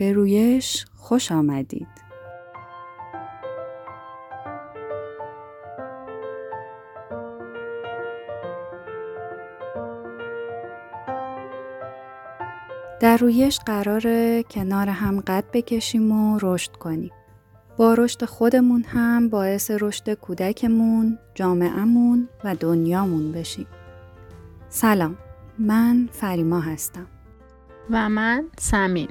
به رویش خوش آمدید. در رویش قراره کنار هم قد بکشیم و رشد کنیم. با رشد خودمون هم باعث رشد کودکمون، جامعهمون و دنیامون بشیم. سلام، من فریما هستم. و من سمین.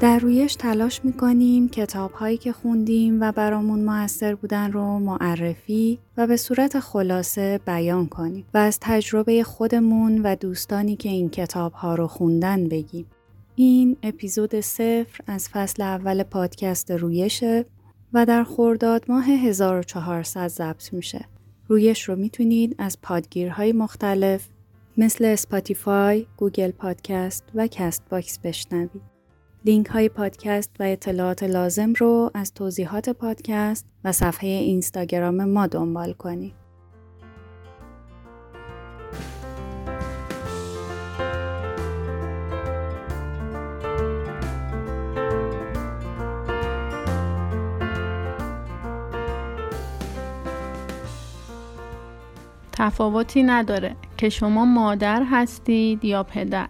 در رویش تلاش می‌کنیم کتاب هایی که خوندیم و برامون موثر بودن رو معرفی و به صورت خلاصه بیان کنیم و از تجربه خودمون و دوستانی که این کتاب ها رو خوندن بگیم. این اپیزود صفر از فصل اول پادکست رویشه و در خرداد ماه 1400 ضبط میشه. رویش رو می‌تونید از پادگیرهای مختلف مثل Spotify، Google Podcast و Castbox بشنوید. لینک های پادکست و اطلاعات لازم رو از توضیحات پادکست و صفحه اینستاگرام ما دنبال کنید. تفاوتی نداره که شما مادر هستید یا پدر.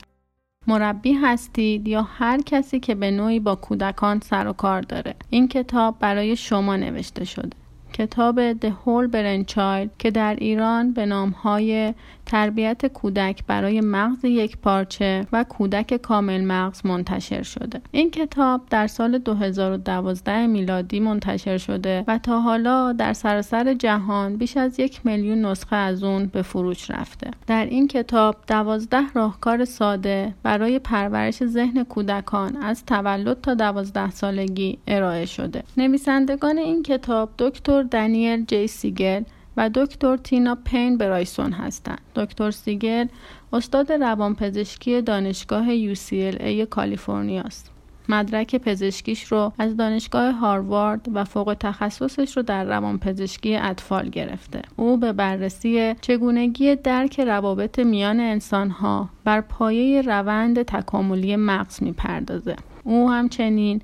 مربی هستید یا هر کسی که به نوعی با کودکان سر و کار داره. این کتاب برای شما نوشته شده. کتاب The Whole Brain Child که در ایران به نامهای تربیت کودک برای مغز یک پارچه و کودک کامل مغز منتشر شده. این کتاب در سال 2012 میلادی منتشر شده و تا حالا در سراسر جهان بیش از یک میلیون نسخه از اون به فروش رفته. در این کتاب دوازده راهکار ساده برای پرورش ذهن کودکان از تولد تا دوازده سالگی ارائه شده. نویسندگان این کتاب دکتر دنیل جی سیگل و دکتر تینا پین برایسون هستند. دکتر سیگل استاد روانپزشکی دانشگاه UCLA کالیفرنیا است. مدرک پزشکیش رو از دانشگاه هاروارد و فوق تخصصش رو در روانپزشکی اطفال گرفته. او به بررسی چگونگی درک روابط میان انسانها بر پایه روند تکاملی مغز می‌پردازه. او همچنین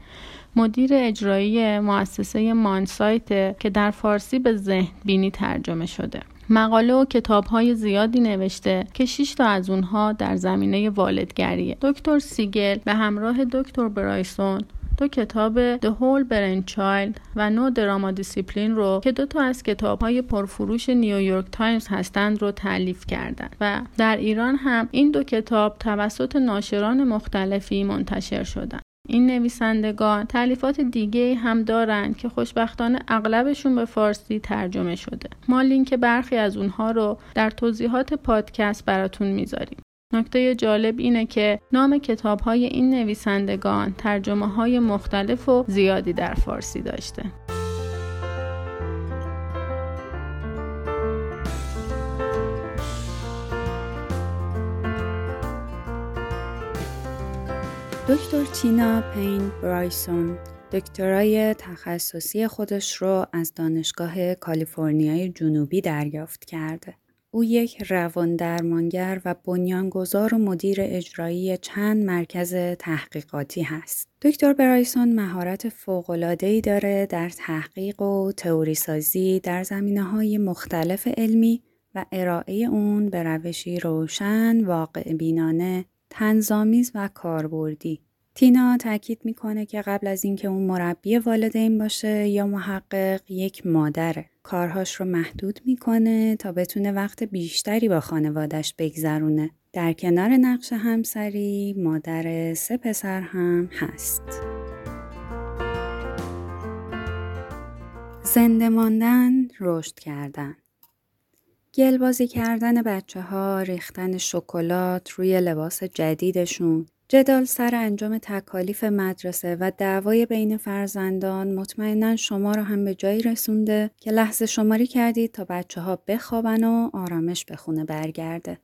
مدیر اجرایی مؤسسه Mindsight که در فارسی به ذهن بینی ترجمه شده مقاله و کتاب های زیادی نوشته که 6 تا از اونها در زمینه والدگریه دکتر سیگل به همراه دکتر برایسون دو کتاب The Whole Brain Child و No-Drama Discipline رو که دو تا از کتاب های پرفروش نیویورک تایمز هستند رو تألیف کردند و در ایران هم این دو کتاب توسط ناشران مختلفی منتشر شدند. این نویسندگان تعلیفات دیگه هم دارند که خوشبختانه اغلبشون به فارسی ترجمه شده. ما لینک برخی از اونها رو در توضیحات پادکست براتون می‌ذاریم. نکته جالب اینه که نام کتاب های این نویسندگان ترجمه های مختلف و زیادی در فارسی داشته. دکتر تینا پین برایسون دکترای تخصصی خودش رو از دانشگاه کالیفرنیای جنوبی دریافت کرده. او یک روان درمانگر و بنیانگذار و مدیر اجرایی چند مرکز تحقیقاتی هست. دکتر برایسون مهارت فوق‌العاده‌ای داره در تحقیق و تئوری سازی در زمینه های مختلف علمی و ارائه اون به روشی روشن، واقع بینانه، تنظامیز و کاربردی. تینا تاکید می‌کنه که قبل از اینکه اون مربی والدین باشه یا محقق یک مادره کارهاش رو محدود می‌کنه تا بتونه وقت بیشتری با خانوادش بگذرونه. در کنار نقش همسری مادر سه پسر هم هست. زنده ماندن رشد کردن. گلبازی کردن بچه ها، ریختن شکلات روی لباس جدیدشون، جدال سر انجام تکالیف مدرسه و دعوای بین فرزندان مطمئنا شما رو هم به جایی رسونده که لحظه شماری کردید تا بچه ها بخوابن و آرامش به خونه برگرده.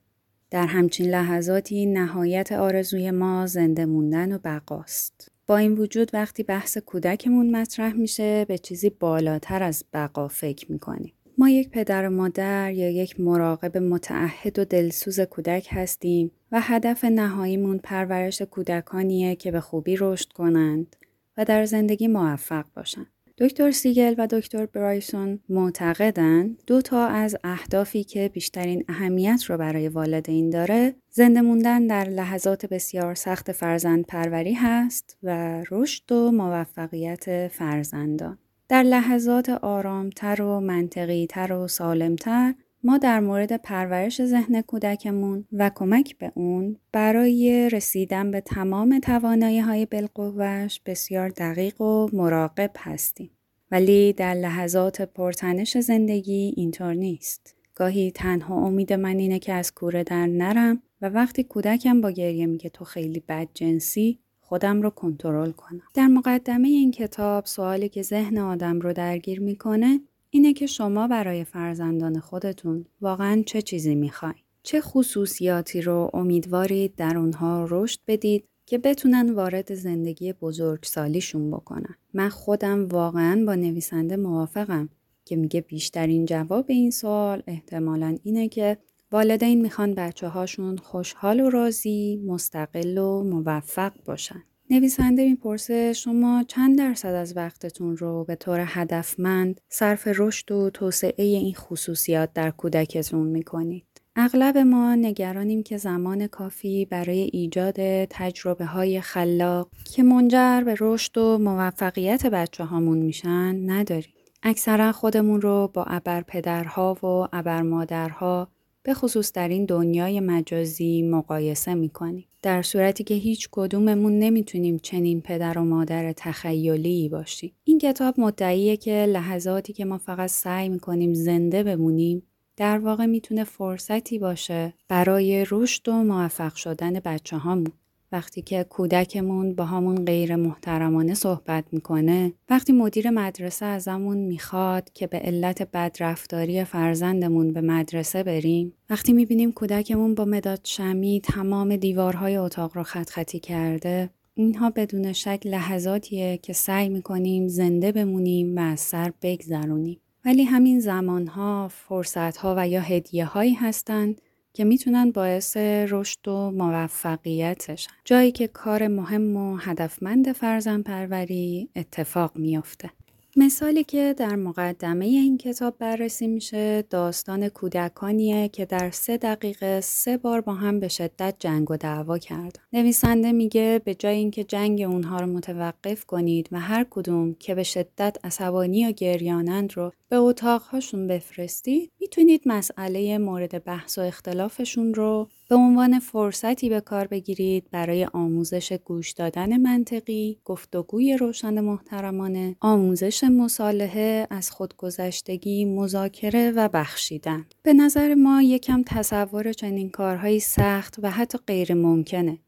در همچین لحظاتی نهایت آرزوی ما زنده موندن و بقاست. با این وجود وقتی بحث کودکمون مطرح میشه به چیزی بالاتر از بقا فکر می‌کنیم. ما یک پدر و مادر یا یک مراقب متعهد و دلسوز کودک هستیم و هدف نهاییمون پرورش کودکانیه که به خوبی رشد کنند و در زندگی موفق باشند. دکتر سیگل و دکتر برایسون معتقدند دو تا از اهدافی که بیشترین اهمیت رو برای والدین داره زنده موندن در لحظات بسیار سخت فرزند پروری هست و رشد و موفقیت فرزندان. در لحظات آرامتر و منطقیتر و سالمتر ما در مورد پرورش ذهن کودکمون و کمک به اون برای رسیدن به تمام توانایی های بالقوهش بسیار دقیق و مراقب هستیم. ولی در لحظات پرتنش زندگی اینطور نیست. گاهی تنها امید من اینه که از کوره در نرم و وقتی کودکم با گریه میگه تو خیلی بد جنسی خودم رو کنترل کنم. در مقدمه این کتاب سوالی که ذهن آدم رو درگیر می‌کنه اینه که شما برای فرزندان خودتون واقعا چه چیزی می‌خواین؟ چه خصوصیاتی رو امیدوارید در اونها رشد بدید که بتونن وارد زندگی بزرگسالیشون بکنن. من خودم واقعا با نویسنده موافقم که میگه بیشترین جواب این سوال احتمالا اینه که والدین می‌خوان بچه هاشون خوشحال و راضی، مستقل و موفق باشن. نویسنده می‌پرسه شما چند درصد از وقتتون رو به طور هدفمند صرف رشد و توسعه این خصوصیات در کودکتون می‌کنید. اغلب ما نگرانیم که زمان کافی برای ایجاد تجربه های خلاق که منجر به رشد و موفقیت بچه هامون میشن نداریم. اکثرا خودمون رو با ابر پدرها و ابر مادرها به خصوص در این دنیای مجازی مقایسه می‌کنیم. در صورتی که هیچ کدوممون نمی‌تونیم چنین پدر و مادر تخیلی باشیم. این کتاب مدعیه که لحظاتی که ما فقط سعی می‌کنیم زنده بمونیم در واقع می‌تونه فرصتی باشه برای رشد و موفق شدن بچه هامون. وقتی که کودکمون با همون غیر محترمانه صحبت می‌کنه وقتی مدیر مدرسه ازمون می‌خواد که به علت بدرفتاری فرزندمون به مدرسه بریم وقتی می‌بینیم کودکمون با مداد شمی تمام دیوارهای اتاق رو خط خطی کرده اینها بدون شک لحظاتیه که سعی می‌کنیم زنده بمونیم و از سر بگذرونیم. ولی همین زمانها فرصتها و یا هدیه هایی هستند که می‌تونن باعث رشد و موفقیتشن جایی که کار مهم و هدفمند فرزن پروری اتفاق میافته مثالی که در مقدمه این کتاب بررسی میشه داستان کودکانیه که در سه دقیقه سه بار با هم به شدت جنگ و دعوا کردن. نویسنده میگه به جای اینکه جنگ اونها رو متوقف کنید و هر کدوم که به شدت عصبانی یا گریانند رو به اتاقهاشون بفرستید می‌تونید مسئله مورد بحث و اختلافشون رو به عنوان فرصتی به کار بگیرید برای آموزش گوش دادن منطقی، گفتگوی روشن محترمانه، آموزش مصالحه از خودگذشتگی، مذاکره و بخشیدن. به نظر ما یکم تصور چنین کارهایی سخت و حتی غیر ممکنه.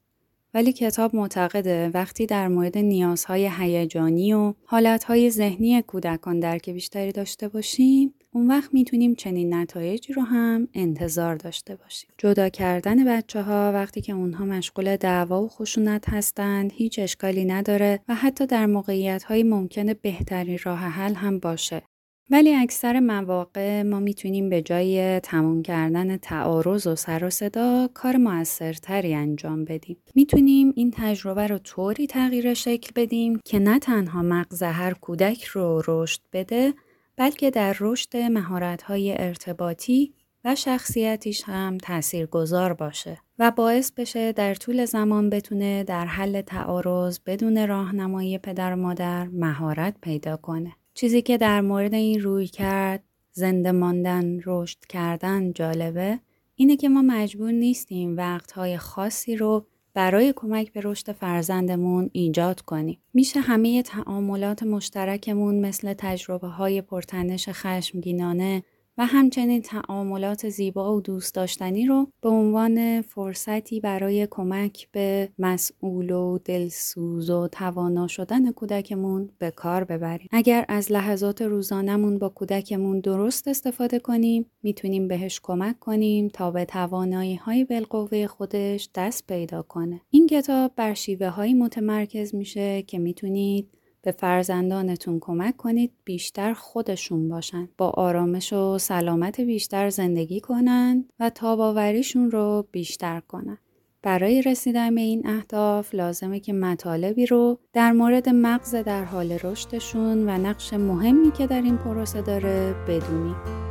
ولی کتاب معتقده وقتی در مورد نیازهای هیجانی و حالتهای ذهنی کودکان درک بیشتری داشته باشیم اون وقت می‌تونیم چنین نتایجی رو هم انتظار داشته باشیم. جدا کردن بچه ها وقتی که اونها مشغول دعوا و خشونت هستند هیچ اشکالی نداره و حتی در موقعیت های ممکنه بهترین راه حل هم باشه. ولی اکثر مواقع ما می‌تونیم به جای تموم کردن تعارض و سر و صدا کار موثرتری انجام بدیم. می‌تونیم این تجربه رو طوری تغییر شکل بدیم که نه تنها مغز هر کودک رو رشد بده بلکه در رشد مهارت‌های ارتباطی و شخصیتیش هم تأثیر گذار باشه و باعث بشه در طول زمان بتونه در حل تعارض بدون راهنمایی پدر و مادر مهارت پیدا کنه. چیزی که در مورد این روی کرد زنده ماندن رشد کردن جالبه اینه که ما مجبور نیستیم وقتهای خاصی رو برای کمک به رشد فرزندمون ایجاد کنیم. میشه همه تعاملات مشترکمون مثل تجربه های پرتنش خشمگینانه و همچنین تعاملات زیبا و دوست داشتنی رو به عنوان فرصتی برای کمک به مسئول و دلسوز و توانا شدن کودکمون به کار ببریم. اگر از لحظات روزانمون با کودکمون درست استفاده کنیم می‌تونیم بهش کمک کنیم تا به توانایی های بالقوه خودش دست پیدا کنه. این کتاب بر شیوه های متمرکز میشه که می‌تونید به فرزندانتون کمک کنید بیشتر خودشون باشن با آرامش و سلامت بیشتر زندگی کنند و تاباوریشون رو بیشتر کنن برای رسیدن به این اهداف لازمه که مطالبی رو در مورد مغز در حال رشدشون و نقش مهمی که در این پروسه داره بدونید.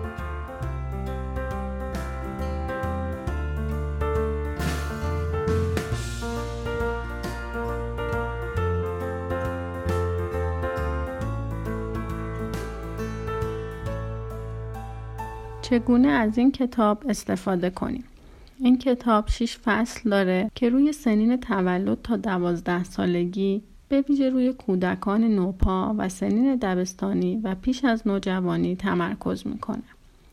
چگونه از این کتاب استفاده کنیم این کتاب 6 فصل داره که روی سنین تولد تا دوازده سالگی به ویژه روی کودکان نوپا و سنین دبستانی و پیش از نوجوانی تمرکز می‌کنه.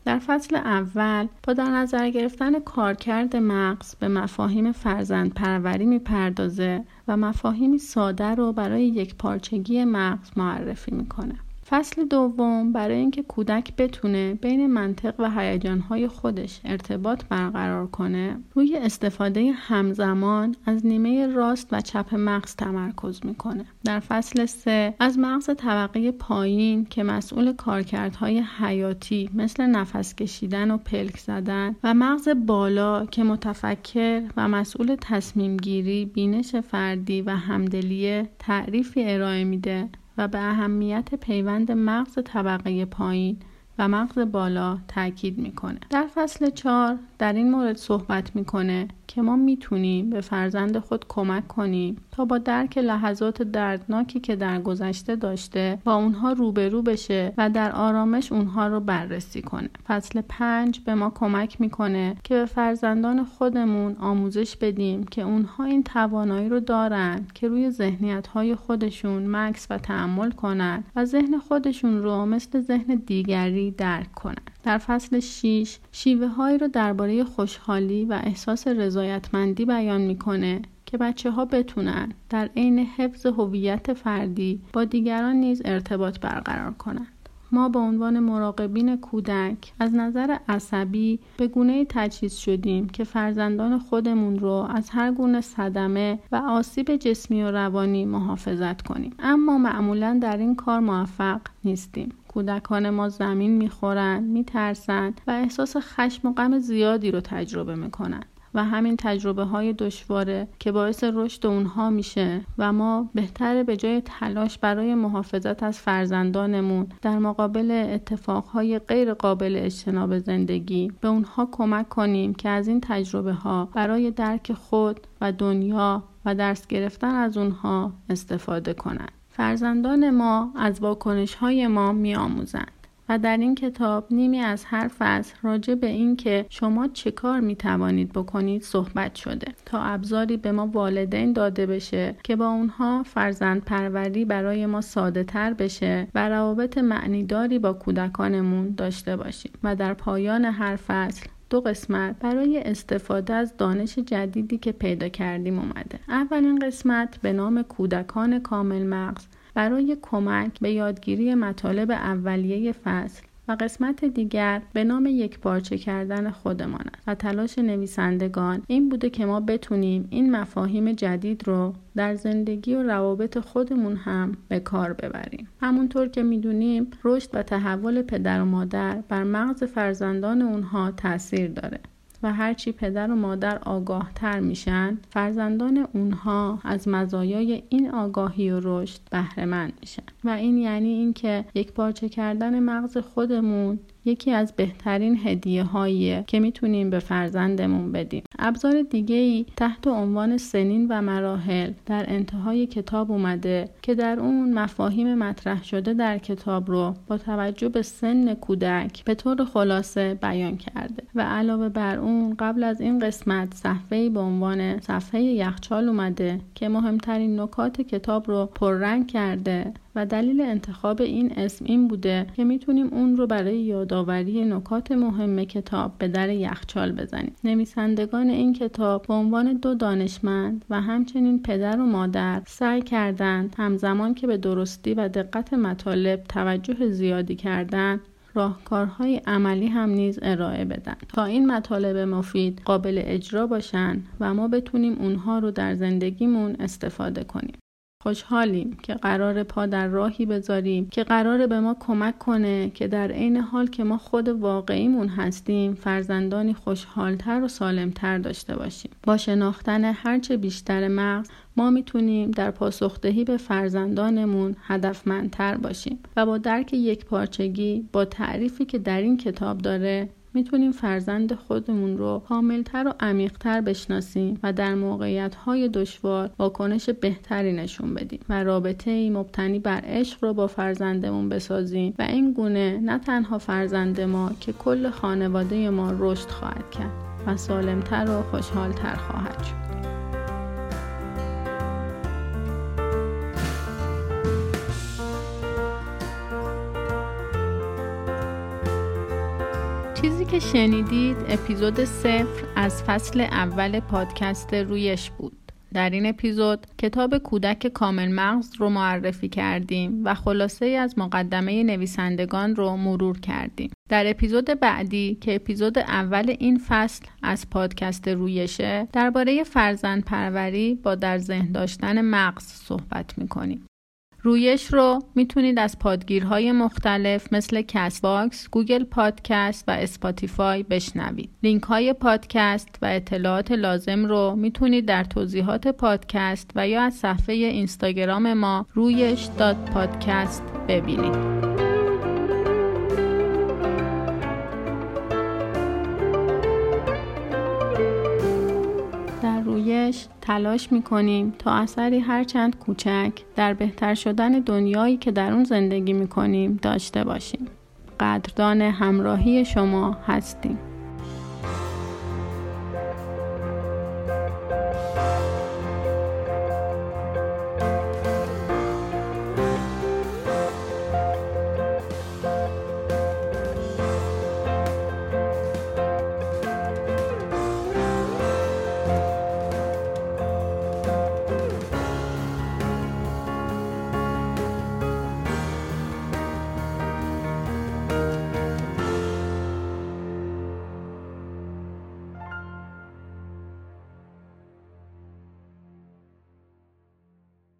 در فصل اول با در نظر گرفتن کارکرد مغز به مفاهیم فرزند پروری می‌پردازه و مفاهیمی ساده رو برای یک پارچگی مغز معرفی می‌کنه. فصل دوم برای اینکه کودک بتونه بین منطق و هیجانهای خودش ارتباط برقرار کنه روی استفاده همزمان از نیمه راست و چپ مغز تمرکز می‌کنه. در فصل سه از مغز طبقه پایین که مسئول کارکردهای حیاتی مثل نفس کشیدن و پلک زدن و مغز بالا که متفکر و مسئول تصمیم گیری بینش فردی و همدلیه تعریفی ارائه میده و به اهمیت پیوند مغز طبقه پایین و مغز بالا تاکید می‌کنه. در فصل 4 در این مورد صحبت می‌کنه. که ما می‌تونیم به فرزند خود کمک کنیم تا با درک لحظات دردناکی که در گذشته داشته با اونها روبرو بشه و در آرامش اونها رو بررسی کنه. فصل 5 به ما کمک می‌کنه که به فرزندان خودمون آموزش بدیم که اونها این توانایی رو دارن که روی ذهنیت های خودشون مکس و تحمل کنن و ذهن خودشون رو مثل ذهن دیگری درک کنن. در فصل 6 شیوه هایی رو درباره خوشحالی و احساس رضایتمندی بیان می‌کنه که بچه ها بتونن در عین حفظ هویت فردی با دیگران نیز ارتباط برقرار کنند. ما به عنوان مراقبین کودک از نظر عصبی به گونه تجهیز شدیم که فرزندان خودمون رو از هر گونه صدمه و آسیب جسمی و روانی محافظت کنیم اما معمولا در این کار موفق نیستیم کودکان ما زمین می‌خورند میترسند و احساس خشم و غم زیادی رو تجربه می‌کنند و همین تجربه های دشواره که باعث رشد اونها میشه و ما بهتره به جای تلاش برای محافظت از فرزندانمون در مقابل اتفاقهای غیر قابل اجتناب زندگی به اونها کمک کنیم که از این تجربه ها برای درک خود و دنیا و درس گرفتن از اونها استفاده کنند. فرزندان ما از واکنش های ما می آموزند. و در این کتاب نیمی از هر فصل راجع به این که شما چه کار می توانید بکنید صحبت شده تا ابزاری به ما والدین داده بشه که با اونها فرزند پروری برای ما ساده تر بشه و روابط معنیداری با کودکانمون داشته باشیم و در پایان هر فصل دو قسمت برای استفاده از دانش جدیدی که پیدا کردیم اومده. اولین قسمت به نام کودکان کامل مغز. برای کمک به یادگیری مطالب اولیه فصل و قسمت دیگر به نام یک پارچه کردن خودمان است و تلاش نویسندگان این بوده که ما بتونیم این مفاهیم جدید رو در زندگی و روابط خودمون هم به کار ببریم. همونطور که می‌دونیم رشد و تحول پدر و مادر بر مغز فرزندان اونها تاثیر داره. و هرچی پدر و مادر آگاه تر میشن فرزندان اونها از مزایای این آگاهی و رشد بهره میشن. و این یعنی اینکه یک پارچه کردن مغز خودمون یکی از بهترین هدیه هاییه که می‌تونیم به فرزندمون بدیم. ابزار دیگه ای تحت عنوان سنین و مراحل در انتهای کتاب اومده که در اون مفاهیم مطرح شده در کتاب رو با توجه به سن کودک به طور خلاصه بیان کرده و علاوه بر اون قبل از این قسمت صفحه به عنوان صفحه یخچال اومده که مهمترین نکات کتاب رو پررنگ کرده و دلیل انتخاب این اسم این بوده که می‌تونیم اون رو برای یادآوری نکات مهم کتاب به در یخچال بزنیم. نویسندگان این کتاب به عنوان دو دانشمند و همچنین پدر و مادر سعی کردند همزمان که به درستی و دقت مطالب توجه زیادی کردند راهکارهای عملی هم نیز ارائه بدن. تا این مطالب مفید قابل اجرا باشن و ما بتونیم اونها رو در زندگیمون استفاده کنیم. خوشحالیم که قرار پا در راهی بذاریم که قرار به ما کمک کنه که در عین حال که ما خود واقعیمون هستیم فرزندانی خوشحالتر و سالمتر داشته باشیم. با شناختن هرچه بیشتر مغز ما می‌تونیم در پاسخدهی به فرزندانمون هدفمندتر باشیم و با درک یک پارچگی با تعریفی که در این کتاب داره می‌تونیم فرزند خودمون رو کاملتر و عمیقتر بشناسیم و در موقعیت های دشوار واکنش بهتری نشون بدیم و رابطه ای مبتنی بر عشق رو با فرزندمون بسازیم و این گونه نه تنها فرزند ما که کل خانواده ما رشد خواهد کرد و سالمتر و خوشحالتر خواهد شد. شنیدید اپیزود صفر از فصل اول پادکست رویش بود. در این اپیزود کتاب کودک کامل مغز رو معرفی کردیم و خلاصه از مقدمه نویسندگان رو مرور کردیم. در اپیزود بعدی که اپیزود اول این فصل از پادکست رویشه درباره فرزند پروری با در ذهن داشتن مغز صحبت می‌کنیم. رویش رو می‌تونید از پادگیرهای مختلف مثل Castbox، Google Podcast و Spotify بشنوید. لینک های پادکست و اطلاعات لازم رو می‌تونید در توضیحات پادکست و یا از صفحه اینستاگرام ما رویش داد ببینید. تلاش می کنیم تا اثری هرچند کوچک در بهتر شدن دنیایی که در اون زندگی می کنیم داشته باشیم. قدردان همراهی شما هستیم.